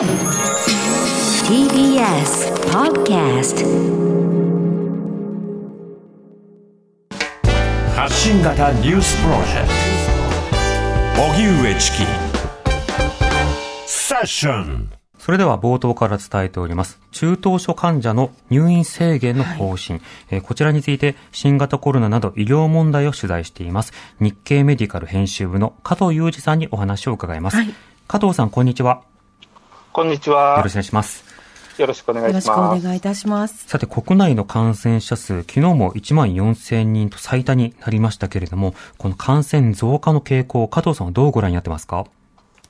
TBS Podcast 発信型ニュースプロジェクト荻上チキセッションそれでは冒頭から伝えております。中等症患者の入院制限の方針、えーこちらについて新型コロナなど医療問題を取材しています。日経メディカル編集部の加藤裕二さんにお話を伺います。加藤さん、こんにちは。こんにちは。よろしくお願いします。よろしくお願いよろしくおします。願いいたします。さて、国内の感染者数、昨日も1万4000人と最多になりましたけれども、この感染増加の傾向、加藤さんはどうご覧になってますか？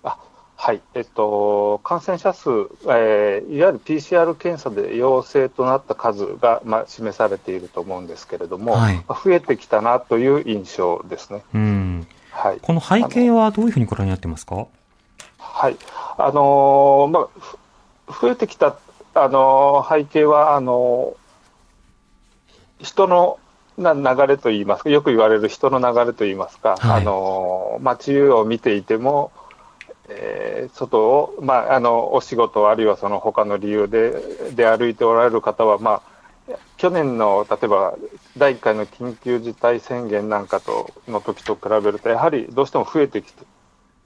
あはい、えっと、感染者数、えーいわゆる PCR 検査で陽性となった数が、まあ、示されていると思うんですけれども、はいまあ増えてきたなという印象ですね。うん。はい。この背景はどういうふうにご覧になってますか？はい。あのーまあ、ふ増えてきた、あのー背景は、あのー人のな流れといいますか、よく言われる人の流れといいますか、はいあのー街を見ていても、えー外を、まあ、あの、お仕事、あるいはその他の理由で、で歩いておられる方は、まあ、去年の、例えば、第1回の緊急事態宣言なんかと、の時と比べると、やはりどうしても増えてきて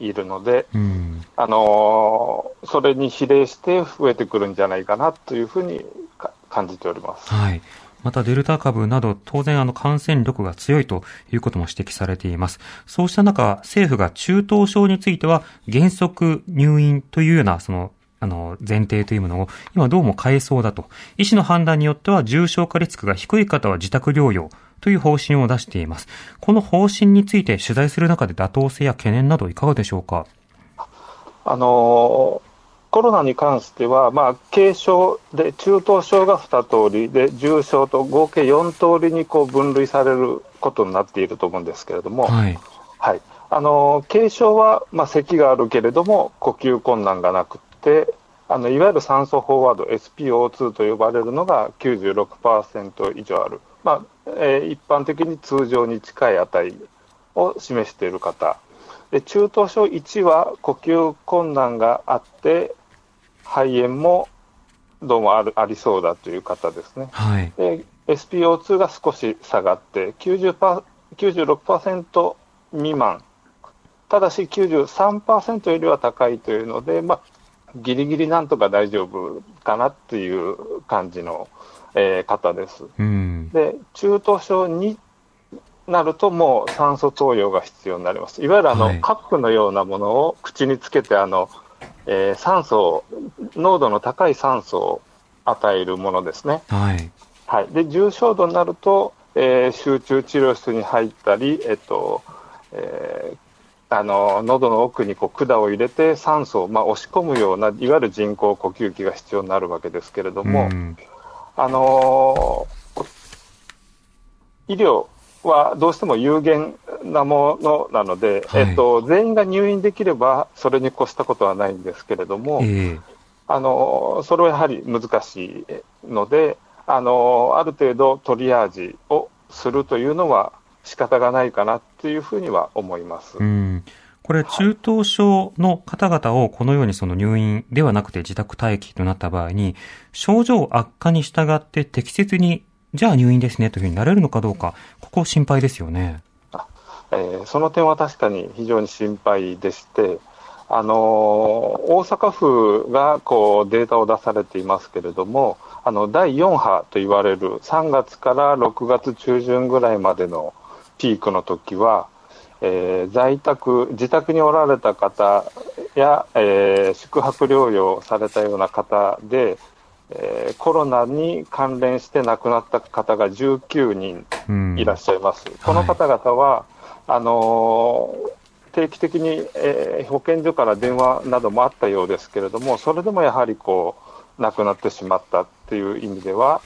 いるので、うん。あのーそれに比例して増えてくるんじゃないかなというふうにか感じております。はい。またデルタ株など当然あの感染力が強いということも指摘されています。そうした中、政府が中等症については原則入院というようなそのあの前提というものを今どうも変えそうだと。医師の判断によっては重症化リスクが低い方は自宅療養という方針を出しています。この方針について取材する中で妥当性や懸念などいかがでしょうか？あのーコロナに関しては、まあ、軽症で中等症が2通りで、重症と合計4通りにこう分類されることになっていると思うんですけれども、はい。はい、あの軽症は、まあ、咳があるけれども、呼吸困難がなくって、あのいわゆる酸素飽和度、SPO2 と呼ばれるのが96%以上ある、まあえー一般的に通常に近い値を示している方、で中等症1は呼吸困難があって、肺炎もどうもあるありそうだという方ですね。はい。で SPO2 が少し下がって90パー96%未満、ただし93%よりは高いというので、まあ、ギリギリなんとか大丈夫かなっていう感じの、えー方です。うん。で中等症になると、もう酸素投与が必要になります。いわゆるあの、はいカップのようなものを口につけてあの、えー酸素を、濃度の高い酸素を与えるものですね。はい。はい、で重症度になると、えー集中治療室に入ったり、えっとえーあの喉の奥にこう管を入れて酸素を、まあ、押し込むような、いわゆる人工呼吸器が必要になるわけですけれども、うんあのー医療はどうしても有限なものなので、はいえっと、全員が入院できれば、それに越したことはないんですけれども、ええあのそれはやはり難しいので、あのある程度トリアージをするというのは仕方がないかなというふうには思います。うん。これ、中等症の方々をこのようにその入院ではなくて自宅待機となった場合に、症状悪化に従って適切に、じゃあ入院ですねというふうになれるのかどうか、ここ心配ですよね。えーその点は確かに非常に心配でして、あの大阪府がこうデータを出されていますけれども、あの第4波と言われる3月から6月中旬ぐらいまでのピークの時は、えー在宅、自宅におられた方や、えー宿泊療養されたような方で、えーコロナに関連して亡くなった方が19人うん。いらっしゃいます。この方々は、あのー定期的に、えー保健所から電話などもあったようですけれども、それでもやはりこう亡くなってしまったっていう意味では、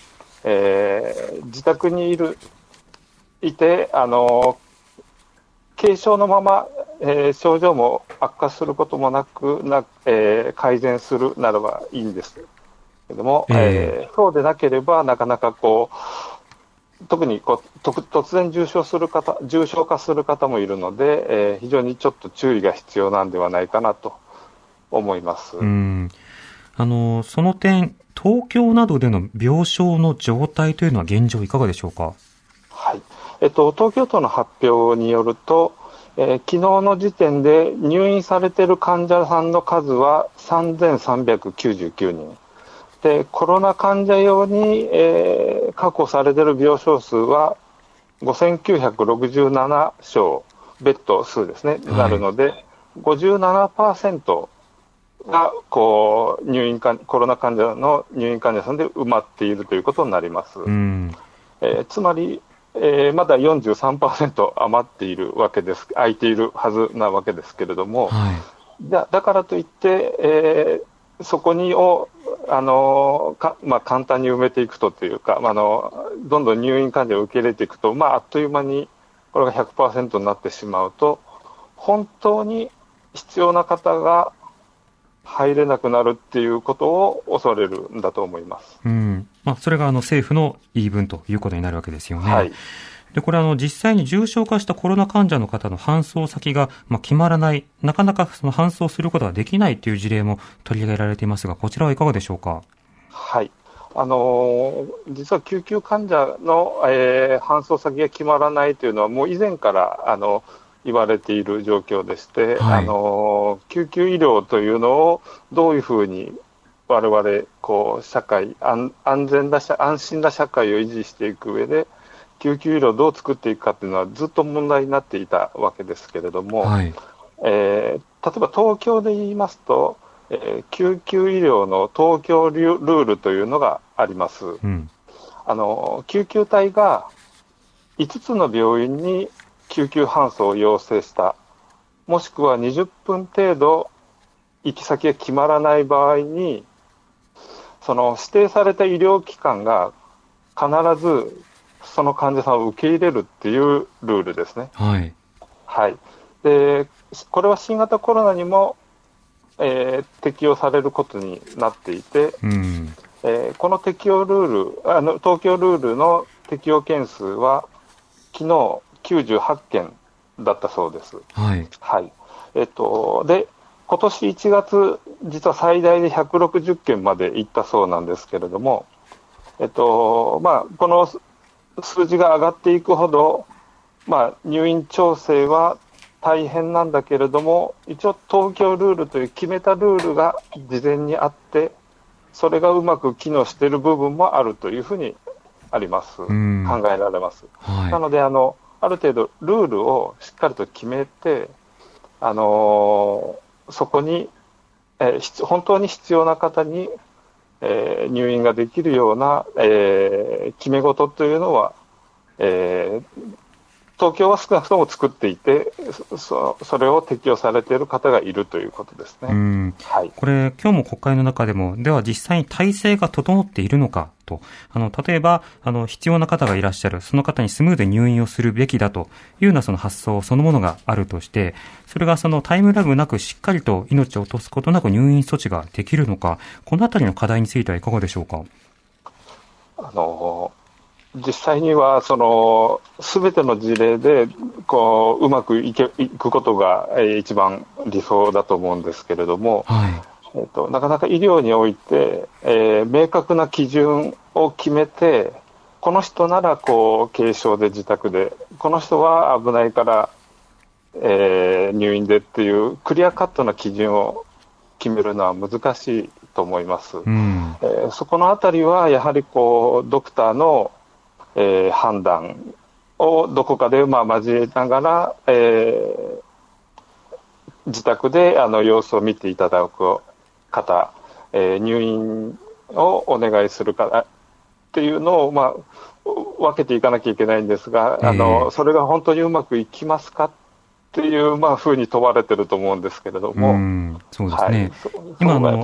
えー自宅にいるいて、あのー軽症のまま、えー症状も悪化することもなくな、えー改善するならばいいんですけども、ええーそうでなければ、なかなかこう、特にこうと突然重症する方、重症化する方もいるので、えー非常にちょっと注意が必要なんではないかなと思います。うん。あの、その点、東京などでの病床の状態というのは現状いかがでしょうか？はい。えっと、東京都の発表によると、えー、昨日の時点で入院されている患者さんの数は3399人。で、コロナ患者用に、えー、確保されている病床数は5967床、ベッド数ですね、はい、なるので、57%がこう入院かコロナ患者の入院患者さんで埋まっているということになります。うん、えー、つまり、えー、まだ43%余っているわけです、空いているはずなわけですけれども、はい、だだからといって、えー、そこにをあのか、まあ、簡単に埋めていくとというか、まあ、あのどんどん入院患者を受け入れていくと、まあ、あっという間にこれが100%になってしまうと、本当に必要な方が入れなくなるっていうことを恐れるんだと思います。うんまあ、それがあの政府の言い分ということになるわけですよね。はいで、これあの、実際に重症化したコロナ患者の方の搬送先が、まあ、決まらない、なかなかその搬送することができないという事例も取り上げられていますが、こちらはいかがでしょうか？はい。あのー、実は救急患者の、えー、搬送先が決まらないというのは、もう以前から、あの、言われている状況でして、はい、あの救急医療というのをどういうふうに我々こう社会安全な安心な社会を維持していく上で救急医療をどう作っていくかというのはずっと問題になっていたわけですけれども、はい、えー、例えば東京で言いますと、えー、救急医療の東京ルールというのがあります。うん、あの救急隊が5つの病院に救急搬送を要請した、もしくは20分程度行き先が決まらない場合に、その指定された医療機関が必ずその患者さんを受け入れるっていうルールですね。はい。はい。で、これは新型コロナにも、えー、適用されることになっていて、うん、えー、この適用ルールあの、東京ルールの適用件数は、昨日98件だったそうです。はい。はい。えっと、で、今年1月、実は最大で160件まで行ったそうなんですけれども、えっと、まあ、この数字が上がっていくほど、まあ、入院調整は大変なんだけれども、一応東京ルールという決めたルールが事前にあって、それがうまく機能している部分もあるというふうにあります。考えられます。はい、なので、あの、ある程度ルールをしっかりと決めて、あのー、そこに、えー、本当に必要な方に、えー、入院ができるような、えー、決め事というのは、えー、東京は少なくとも作っていて、そそれを適用されている方がいるということですね。はい、これ、今日も国会の中でも、では実際に体制が整っているのかと、あの、例えば、あの、必要な方がいらっしゃる、その方にスムーズに入院をするべきだというようなその発想そのものがあるとして、それがそのタイムラグなくしっかりと命を落とすことなく入院措置ができるのか、このあたりの課題についてはいかがでしょうか？あの、実際にはその全ての事例でこううまくいけいくことが、えー、一番理想だと思うんですけれども、はい。えーと、なかなか医療において、えー、明確な基準を決めてこの人ならこう軽症で自宅でこの人は危ないから、えー、入院でっていうクリアカットな基準を決めるのは難しいと思います、うん、えー、そこのあたりはやはりこうドクターのえー、判断をどこかでまあ交えながら、えー、自宅であの様子を見ていただく方、えー、入院をお願いする方っていうのを、まあ、分けていかなきゃいけないんですが、あのそれが本当にうまくいきますかっていう、まあ、ふうに問われてると思うんですけれども。うそうですね。はい、今の、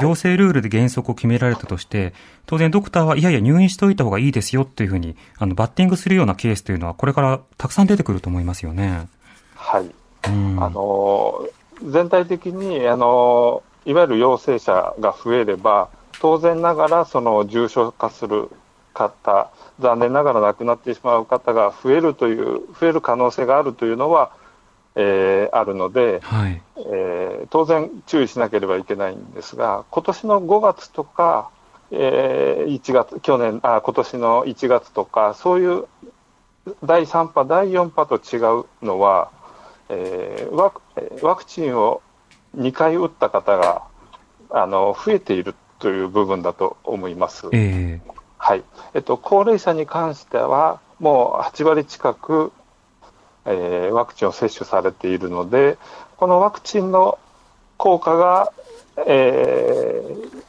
行政ルールで原則を決められたとして、当然ドクターはいやいや入院しておいた方がいいですよっていうふうに、あの、バッティングするようなケースというのは、これからたくさん出てくると思いますよね。はい。あの、全体的に、あの、いわゆる陽性者が増えれば、当然ながら、その重症化する方、残念ながら亡くなってしまう方が増えるという、増える可能性があるというのは、えーあるので、はい。えー当然注意しなければいけないんですが、今年の5月とか、えー1月、去年、あ、今年の1月とか、そういう第3波、第4波と違うのは、えーワクえーワクチンを2回打った方があの増えているという部分だと思います。ええはい。えっと、高齢者に関しては、もう8割近く、えーワクチンを接種されているので、このワクチンの効果が、えー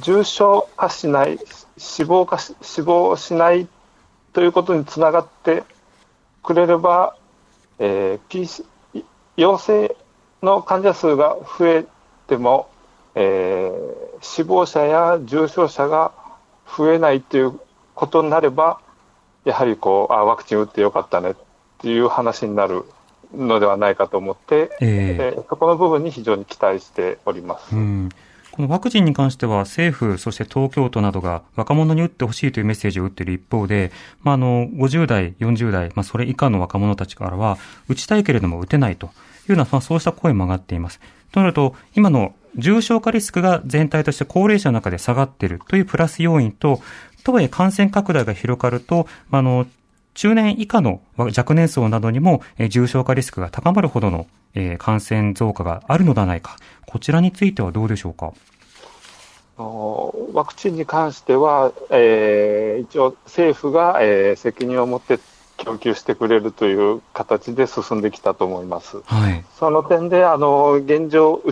重症化しない、死亡化し死亡しないということにつながってくれれば、えー P 陽性の患者数が増えても、えー死亡者や重症者が増えないということになれば、やはりこうあワクチン打ってよかったねっていう話になるのではないかと思って、えええーそこの部分に非常に期待しております。うん。このワクチンに関しては政府、そして東京都などが若者に打ってほしいというメッセージを打っている一方で、まあ、あの、50代、40代、まあ、それ以下の若者たちからは、打ちたいけれども打てないというような、まあ、そうした声も上がっています。となると、今の重症化リスクが全体として高齢者の中で下がっているというプラス要因と、とはいえ感染拡大が広がると、まああの、中年以下の若年層などにも、えー重症化リスクが高まるほどの、えー感染増加があるのではないか。こちらについてはどうでしょうか？ワクチンに関しては、えー一応、政府が、えー責任を持って供給してくれるという形で進んできたと思います。はい。その点で、あの現状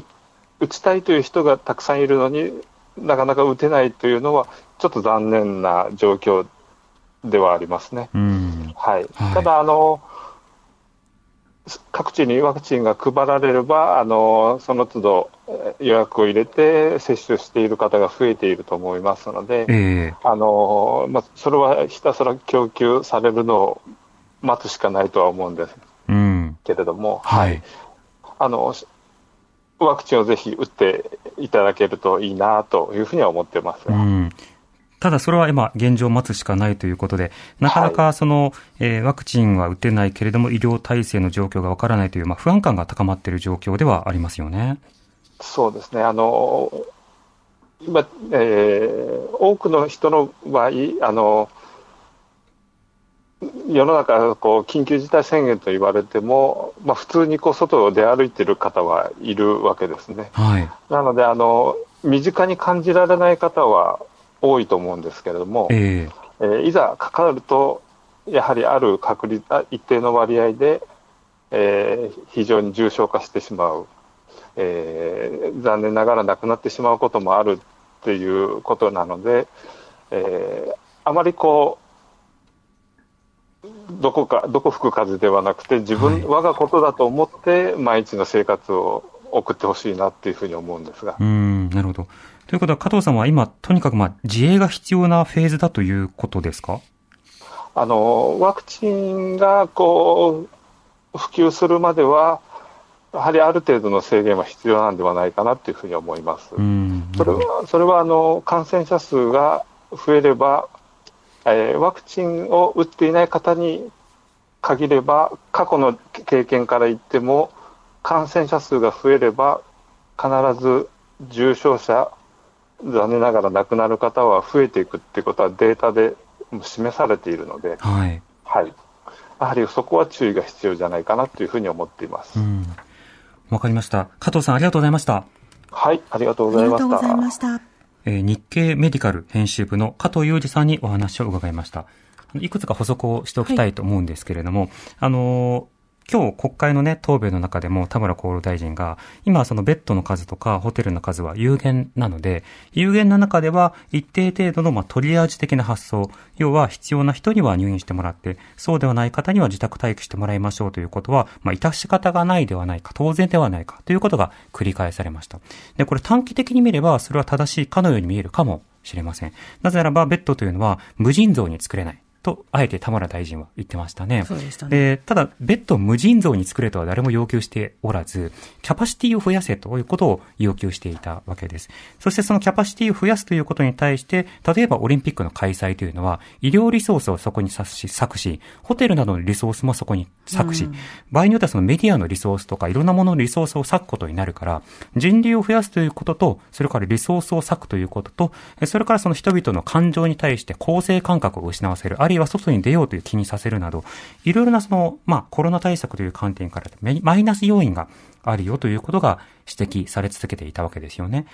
打、打ちたいという人がたくさんいるのになかなか打てないというのは、ちょっと残念な状況ではありますね。うん。はい、はいただあの、各地にワクチンが配られれば、あのその都度えー予約を入れて接種している方が増えていると思いますので、ええあのまあ、それはひたすら供給されるのを待つしかないとは思うんですうん。けれども、はい。あのしワクチンをぜひ打っていただけるといいなというふうには思ってます。うん。ただそれは今現状待つしかないということで、なかなかその、えーワクチンは打てないけれども医療体制の状況がわからないという、まあ、不安感が高まっている状況ではありますよね。そうですね、あの今、えー多くの人の場合、あの世の中こう、緊急事態宣言と言われても、まあ、普通にこう外を出歩いている方はいるわけですね。はい。なのであの、身近に感じられない方は多いと思うんですけれども、ええーいざかかると、やはりある確率、あ一定の割合で、えー非常に重症化してしまう、えー残念ながら亡くなってしまうこともあるっていうことなので、えーあまりこう、どこか、どこ吹く風ではなくて、自分、はい我がことだと思って、毎日の生活を送ってほしいなっていうふうに思うんですがえ。うん、なるほど。ということは加藤さんは今、とにかくまあ自衛が必要なフェーズだということですか？あのワクチンがこう普及するまでは、やはりある程度の制限は必要なんではないかなというふうに思います。うん。それはそれはあの感染者数が増えれば、えーワクチンを打っていない方に限れば、過去の経験から言っても、感染者数が増えれば、必ず重症者、残念ながら亡くなる方は増えていくっていうことはデータで示されているので、はい。はい、やはりそこは注意が必要じゃないかなというふうに思っています。うん。わかりました。加藤さんありがとうございました。はい、ありがとうあございました。えー日経メディカル編集部の加藤裕二さんにお話を伺いました。いくつか補足をしておきたいと思うんですけれども、あのー今日国会のね、答弁の中でも田村厚労大臣が、今そのベッドの数とかホテルの数は有限なので、有限な中では一定程度のまあトリアージ的な発想、要は必要な人には入院してもらって、そうではない方には自宅待機してもらいましょうということは、まあ、致し方がないではないか、当然ではないかということが繰り返されました。で、これ短期的に見れば、それは正しいかのように見えるかもしれません。なぜならば、ベッドというのは無尽蔵に作れない。と、あえて田村大臣は言ってましたね。そうでしたね。で、ただ、ベッドを無尽蔵に作れとは誰も要求しておらず、キャパシティを増やせということを要求していたわけです。そしてそのキャパシティを増やすということに対して、例えばオリンピックの開催というのは、医療リソースをそこに割し、割くし、ホテルなどのリソースもそこに割くし、場合によってはそのメディアのリソースとかいろんなもののリソースを割くことになるから、人流を増やすということと、それからリソースを割くということと、それからその人々の感情に対して構成感覚を失わせる、あるいは外に出ようという気にさせるなど、いろいろなその、まあ、コロナ対策という観点からマイナス要因があるよということが指摘され続けていたわけですよね。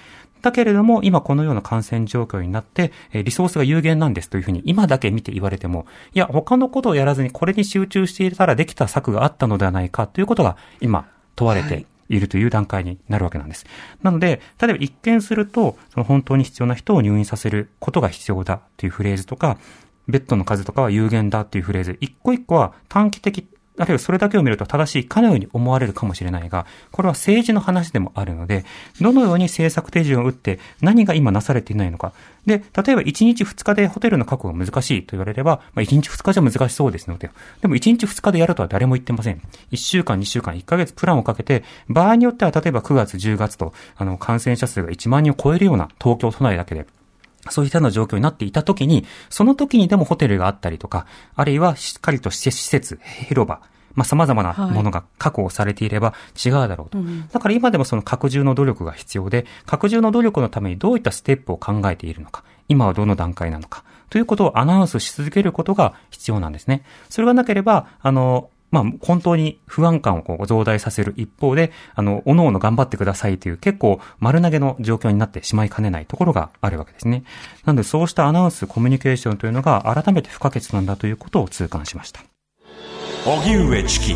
だけれども、今このような感染状況になって、リソースが有限なんですというふうに今だけ見て言われても、いや、他のことをやらずにこれに集中していたらできた策があったのではないかということが今問われているという段階になるわけなんです。なので、例えば一見すると、その本当に必要な人を入院させることが必要だというフレーズとか、ベッドの数とかは有限だというフレーズ、一個一個は短期的あるいはそれだけを見ると正しいかのように思われるかもしれないが、これは政治の話でもあるので、どのように政策手順を打って何が今なされていないのか。で、例えば1日2日でホテルの確保が難しいと言われれば、まあ、1日2日じゃ難しそうですので、でも1日2日でやるとは誰も言ってません。1週間、2週間、1ヶ月プランをかけて、場合によっては例えば9月、10月と、あの、感染者数が1万人を超えるような東京都内だけで、そういったような状況になっていたときに、その時にでもホテルがあったりとか、あるいはしっかりと施設、広場、まあ、様々なものが確保されていれば違うだろうと。はいだから今でもその拡充の努力が必要で、拡充の努力のためにどういったステップを考えているのか、今はどの段階なのか、ということをアナウンスし続けることが必要なんですね。それがなければ、あの、まあ、本当に不安感をこう増大させる一方で、あの、おのおの頑張ってくださいという結構丸投げの状況になってしまいかねないところがあるわけですね。なのでそうしたアナウンス、コミュニケーションというのが改めて不可欠なんだということを痛感しました。荻上チキ